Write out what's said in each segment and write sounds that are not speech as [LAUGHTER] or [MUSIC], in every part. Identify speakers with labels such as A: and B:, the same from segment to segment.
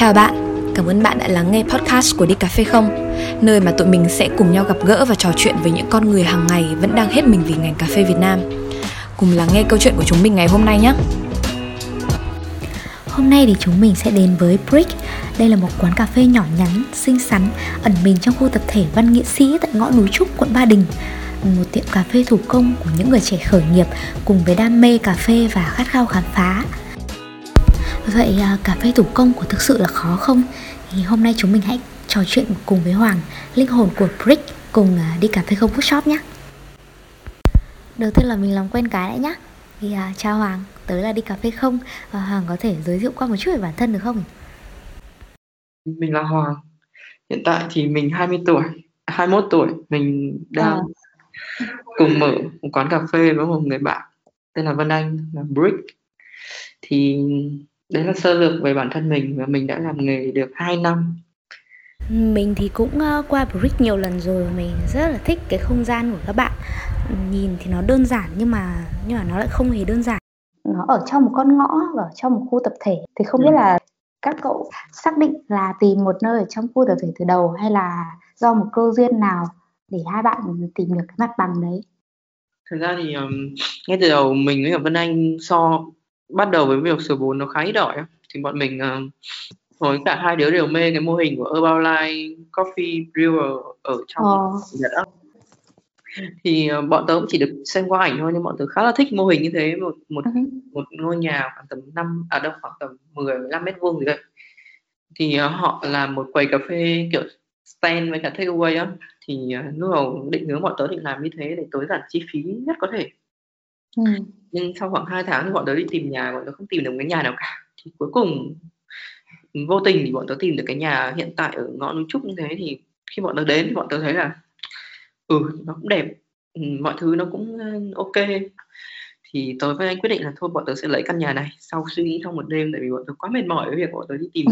A: Chào bạn, cảm ơn bạn đã lắng nghe podcast của Đi Cà phê Không Nơi mà tụi mình sẽ cùng nhau gặp gỡ và trò chuyện với những con người hàng ngày vẫn đang hết mình vì ngành cà phê Việt Nam. Cùng lắng nghe câu chuyện của chúng mình ngày hôm nay nhé.
B: Hôm nay thì chúng mình sẽ đến với Brick. Đây là một quán cà phê nhỏ nhắn, xinh xắn Ẩn mình trong khu tập thể Văn Nghệ Sĩ tại ngõ núi Trúc, quận Ba Đình. Một tiệm cà phê thủ công của những người trẻ khởi nghiệp cùng với đam mê cà phê và khát khao khám phá. Vậy à, cà phê thủ công của thực sự là khó không? Thì hôm nay chúng mình hãy trò chuyện cùng với Hoàng, linh hồn của Brick cùng à, đi cà phê không workshop nhé. Đầu tiên là mình làm quen cái đã nhá. Thì uh, chào Hoàng, tới là đi cà phê không và Hoàng có thể giới thiệu qua một chút về bản thân được không?
C: Mình là Hoàng. Hiện tại thì mình 20 tuổi, 21 tuổi, mình đang à. cùng mở một quán cà phê với một người bạn tên là Vân Anh là Brick. Thì đấy là sơ lược về bản thân mình và mình đã làm nghề được 2 năm.
B: Mình thì cũng uh, qua Brick nhiều lần rồi mình rất là thích cái không gian của các bạn. Nhìn thì nó đơn giản nhưng mà nhưng mà nó lại không hề đơn giản.
D: Nó ở trong một con ngõ và ở trong một khu tập thể. Thì không biết ừ. là các cậu xác định là tìm một nơi ở trong khu tập thể từ đầu hay là do một cơ duyên nào để hai bạn tìm được cái mặt bằng đấy?
C: Thực ra thì um, ngay từ đầu mình với cả Vân Anh so bắt đầu với việc số 4 nó khá ít ỏi thì bọn mình uh, hồi cả hai đứa đều mê cái mô hình của Herbalife Coffee Brewer ở trong oh. Nhật á. Thì uh, bọn tớ cũng chỉ được xem qua ảnh thôi nhưng bọn tớ khá là thích mô hình như thế. Một một uh-huh. một ngôi nhà khoảng tầm năm à đâu khoảng tầm 10 15 mét vuông gì vậy thì uh, họ làm một quầy cà phê kiểu stand với cả takeaway á. Thì uh, lúc đầu định hướng bọn tớ định làm như thế để tối giản chi phí nhất có thể ừ. nhưng sau khoảng 2 tháng thì bọn tớ đi tìm nhà bọn tớ không tìm được cái nhà nào cả thì cuối cùng vô tình thì bọn tớ tìm được cái nhà hiện tại ở ngõ núi trúc như thế thì khi bọn tớ đến thì bọn tớ thấy là ừ nó cũng đẹp ừ, mọi thứ nó cũng ok thì tôi với anh quyết định là thôi bọn tớ sẽ lấy căn nhà này sau suy nghĩ trong một đêm tại vì bọn tớ quá mệt mỏi với việc bọn tớ đi tìm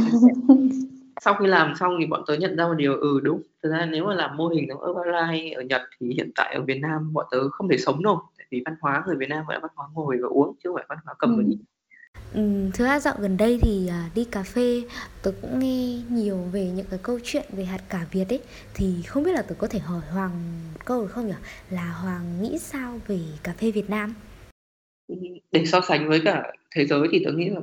C: sau khi làm xong thì bọn tớ nhận ra một điều ừ đúng thực ra nếu mà làm mô hình giống Herbalife ở Nhật thì hiện tại ở Việt Nam bọn tớ không thể sống nổi vì văn hóa người Việt Nam vẫn là văn hóa ngồi và uống chứ không phải văn hóa cầm và nhìn
B: Ừ, ra dạo gần đây thì à, đi cà phê tớ cũng nghe nhiều về những cái câu chuyện về hạt cà Việt ấy thì không biết là tớ có thể hỏi Hoàng câu được không nhỉ? Là Hoàng nghĩ sao về cà phê Việt Nam?
C: Để so sánh với cả thế giới thì tớ nghĩ là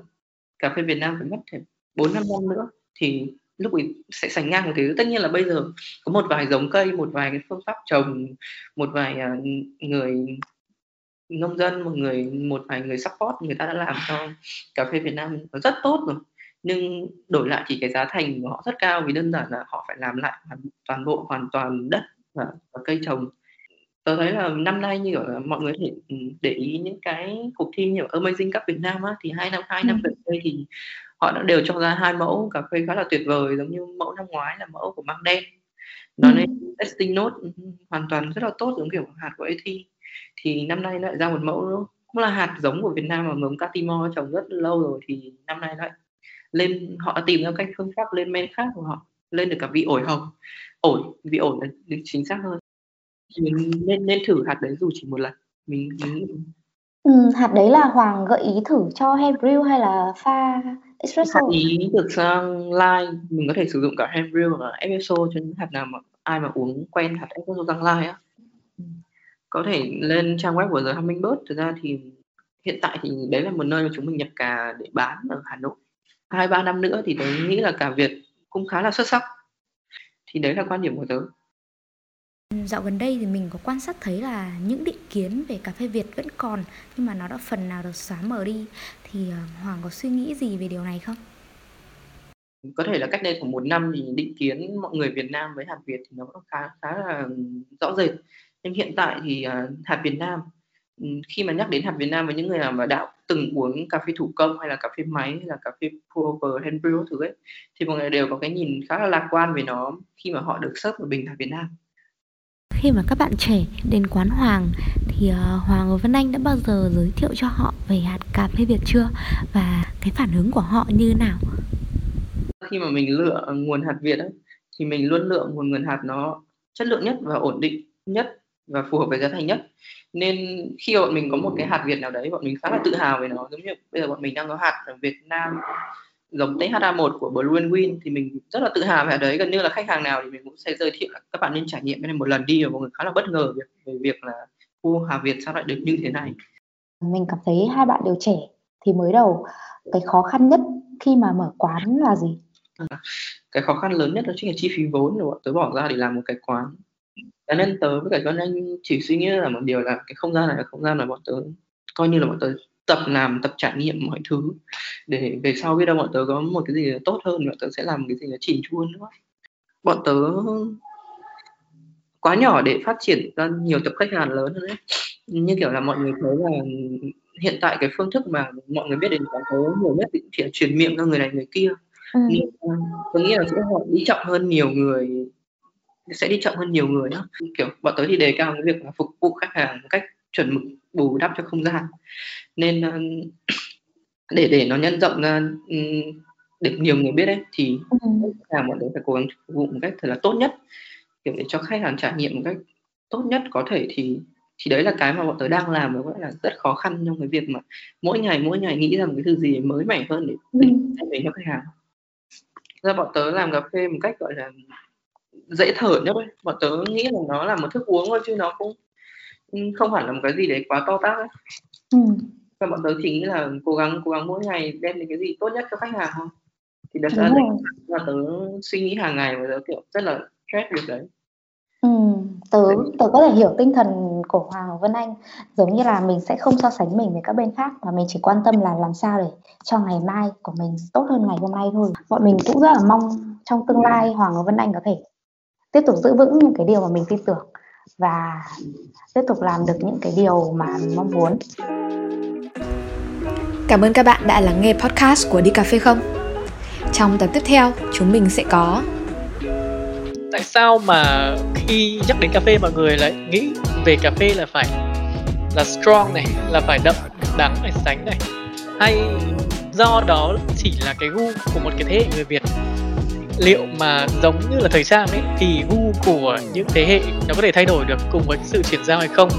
C: cà phê Việt Nam phải mất thêm 4 5 năm nữa thì lúc ấy sẽ sánh ngang một thế giới. Tất nhiên là bây giờ có một vài giống cây, một vài cái phương pháp trồng, một vài à, người nông dân một người một vài người support người ta đã làm cho cà phê Việt Nam nó rất tốt rồi. Nhưng đổi lại thì cái giá thành của họ rất cao vì đơn giản là họ phải làm lại toàn bộ hoàn toàn đất và, và cây trồng. Tôi thấy là năm nay như là mọi người thể ừ, để ý những cái cuộc thi như Amazing Cup Việt Nam á, thì hai năm hai năm gần đây thì họ đã đều cho ra hai mẫu cà phê khá là tuyệt vời giống như mẫu năm ngoái là mẫu của Mang Đen. Nó nên testing note ừ, hoàn toàn rất là tốt giống kiểu hạt của AT thì năm nay lại ra một mẫu cũng là hạt giống của Việt Nam mà mầm Catimor trồng rất lâu rồi. Thì năm nay lại lên họ đã tìm ra cách phương pháp lên men khác của họ lên được cả vị ổi hồng. Ổi vị ổi là chính xác hơn. Mình nên nên thử hạt đấy dù chỉ một lần. Mình, mình
D: ừ, hạt đấy là Hoàng gợi ý thử cho hand brew hay là pha espresso?
C: Hạt ý được sang line mình có thể sử dụng cả hand brew và espresso cho những hạt nào mà ai mà uống quen hạt espresso sang line á có thể lên trang web của The Hummingbird thực ra thì hiện tại thì đấy là một nơi mà chúng mình nhập cà để bán ở Hà Nội. Hai ba năm nữa thì tôi nghĩ là cả Việt cũng khá là xuất sắc. Thì đấy là quan điểm của tớ.
B: Dạo gần đây thì mình có quan sát thấy là những định kiến về cà phê Việt vẫn còn nhưng mà nó đã phần nào được xóa mờ đi. Thì ờ, Hoàng có suy nghĩ gì về điều này không?
C: Có thể là cách đây khoảng một năm thì định kiến mọi người Việt Nam với hạt Việt thì nó khá khá là rõ rệt nhưng hiện tại thì uh, hạt Việt Nam. Khi mà nhắc đến hạt Việt Nam với những người nào mà đã từng uống cà phê thủ công hay là cà phê máy hay là cà phê pour over hand brew thứ ấy thì mọi người đều có cái nhìn khá là lạc quan về nó khi mà họ được serve một bình hạt Việt Nam.
B: Khi mà các bạn trẻ đến quán Hoàng thì uh, Hoàng và Vân Anh đã bao giờ giới thiệu cho họ về hạt cà phê Việt chưa? Và cái phản ứng của họ như nào?
C: Khi mà mình lựa nguồn hạt Việt ấy, thì mình luôn lựa một nguồn hạt nó chất lượng nhất và ổn định nhất và phù hợp với giá thành nhất. Nên khi bọn mình có một cái hạt Việt nào đấy bọn mình khá là tự hào về nó. Giống như bây giờ bọn mình đang có hạt ở Việt Nam giống THA1 của Blue and Win thì mình rất là tự hào về đấy. Gần như là khách hàng nào thì mình cũng sẽ giới thiệu là các bạn nên trải nghiệm. Cái này một lần đi và mọi người khá là bất ngờ về, về việc là khu Hà Việt sao lại được như thế này?
D: Mình cảm thấy hai bạn đều trẻ thì mới đầu cái khó khăn nhất khi mà mở quán là gì?
C: Cái khó khăn lớn nhất đó chính là chi phí vốn mà bọn tớ bỏ ra để làm một cái quán cho nên tớ với cả John Anh chỉ suy nghĩ là một điều là cái không gian này là không gian mà bọn tớ coi như là bọn tớ tập làm tập trải nghiệm mọi thứ để về sau biết đâu bọn tớ có một cái gì tốt hơn bọn tớ sẽ làm cái gì nó chỉn chuôn nữa. Bọn tớ quá nhỏ để phát triển ra nhiều tập khách hàng lớn hơn đấy như kiểu là mọi người thấy là hiện tại cái phương thức mà mọi người biết đến quán tớ nhiều nhất thì truyền miệng cho người này người kia. Ừ. nên tôi nghĩ là sẽ họ đi chậm hơn nhiều người sẽ đi chậm hơn nhiều người đó. Kiểu bọn tớ thì đề cao cái việc là phục vụ khách hàng một cách chuẩn mực bù đắp cho không gian. Nên ờ, [CLEARS THROAT] để để nó nhân rộng ra được nhiều người biết đấy thì ừ. khách hàng bọn tớ phải cố gắng phục vụ một cách thật là tốt nhất. Kiểu để cho khách hàng trải nghiệm một cách tốt nhất có thể thì thì đấy là cái mà bọn tớ đang làm và là rất khó khăn trong cái việc mà mỗi ngày mỗi ngày nghĩ ra một cái thứ gì mới mẻ hơn để để về cho khách hàng. Ra bọn tớ làm cà phê một cách gọi là dễ thở nhất ấy. bọn tớ nghĩ là nó là một thức uống thôi chứ nó cũng không phải là một cái gì đấy quá to tát ấy. Ừ. và bọn tớ chỉ nghĩ là cố gắng cố gắng mỗi ngày đem đến cái gì tốt nhất cho khách hàng thôi thì đó là là tớ suy nghĩ hàng ngày và tớ kiểu rất là stress việc đấy
D: Ừ, tớ tớ có thể hiểu tinh thần của Hoàng và Vân Anh giống như là mình sẽ không so sánh mình với các bên khác mà mình chỉ quan tâm là làm sao để cho ngày mai của mình tốt hơn ngày hôm nay thôi. Bọn mình cũng rất là mong trong tương lai Hoàng và Vân Anh có thể tiếp tục giữ vững những cái điều mà mình tin tưởng và tiếp tục làm được những cái điều mà mình mong muốn.
A: Cảm ơn các bạn đã lắng nghe podcast của Đi Cà Phê Không. Trong tập tiếp theo, chúng mình sẽ có
E: tại sao mà khi nhắc đến cà phê mọi người lại nghĩ về cà phê là phải là strong này là phải đậm đắng này sánh này hay do đó chỉ là cái gu của một cái thế hệ người Việt liệu mà giống như là thời trang ấy, thì gu của những thế hệ nó có thể thay đổi được cùng với sự chuyển giao hay không?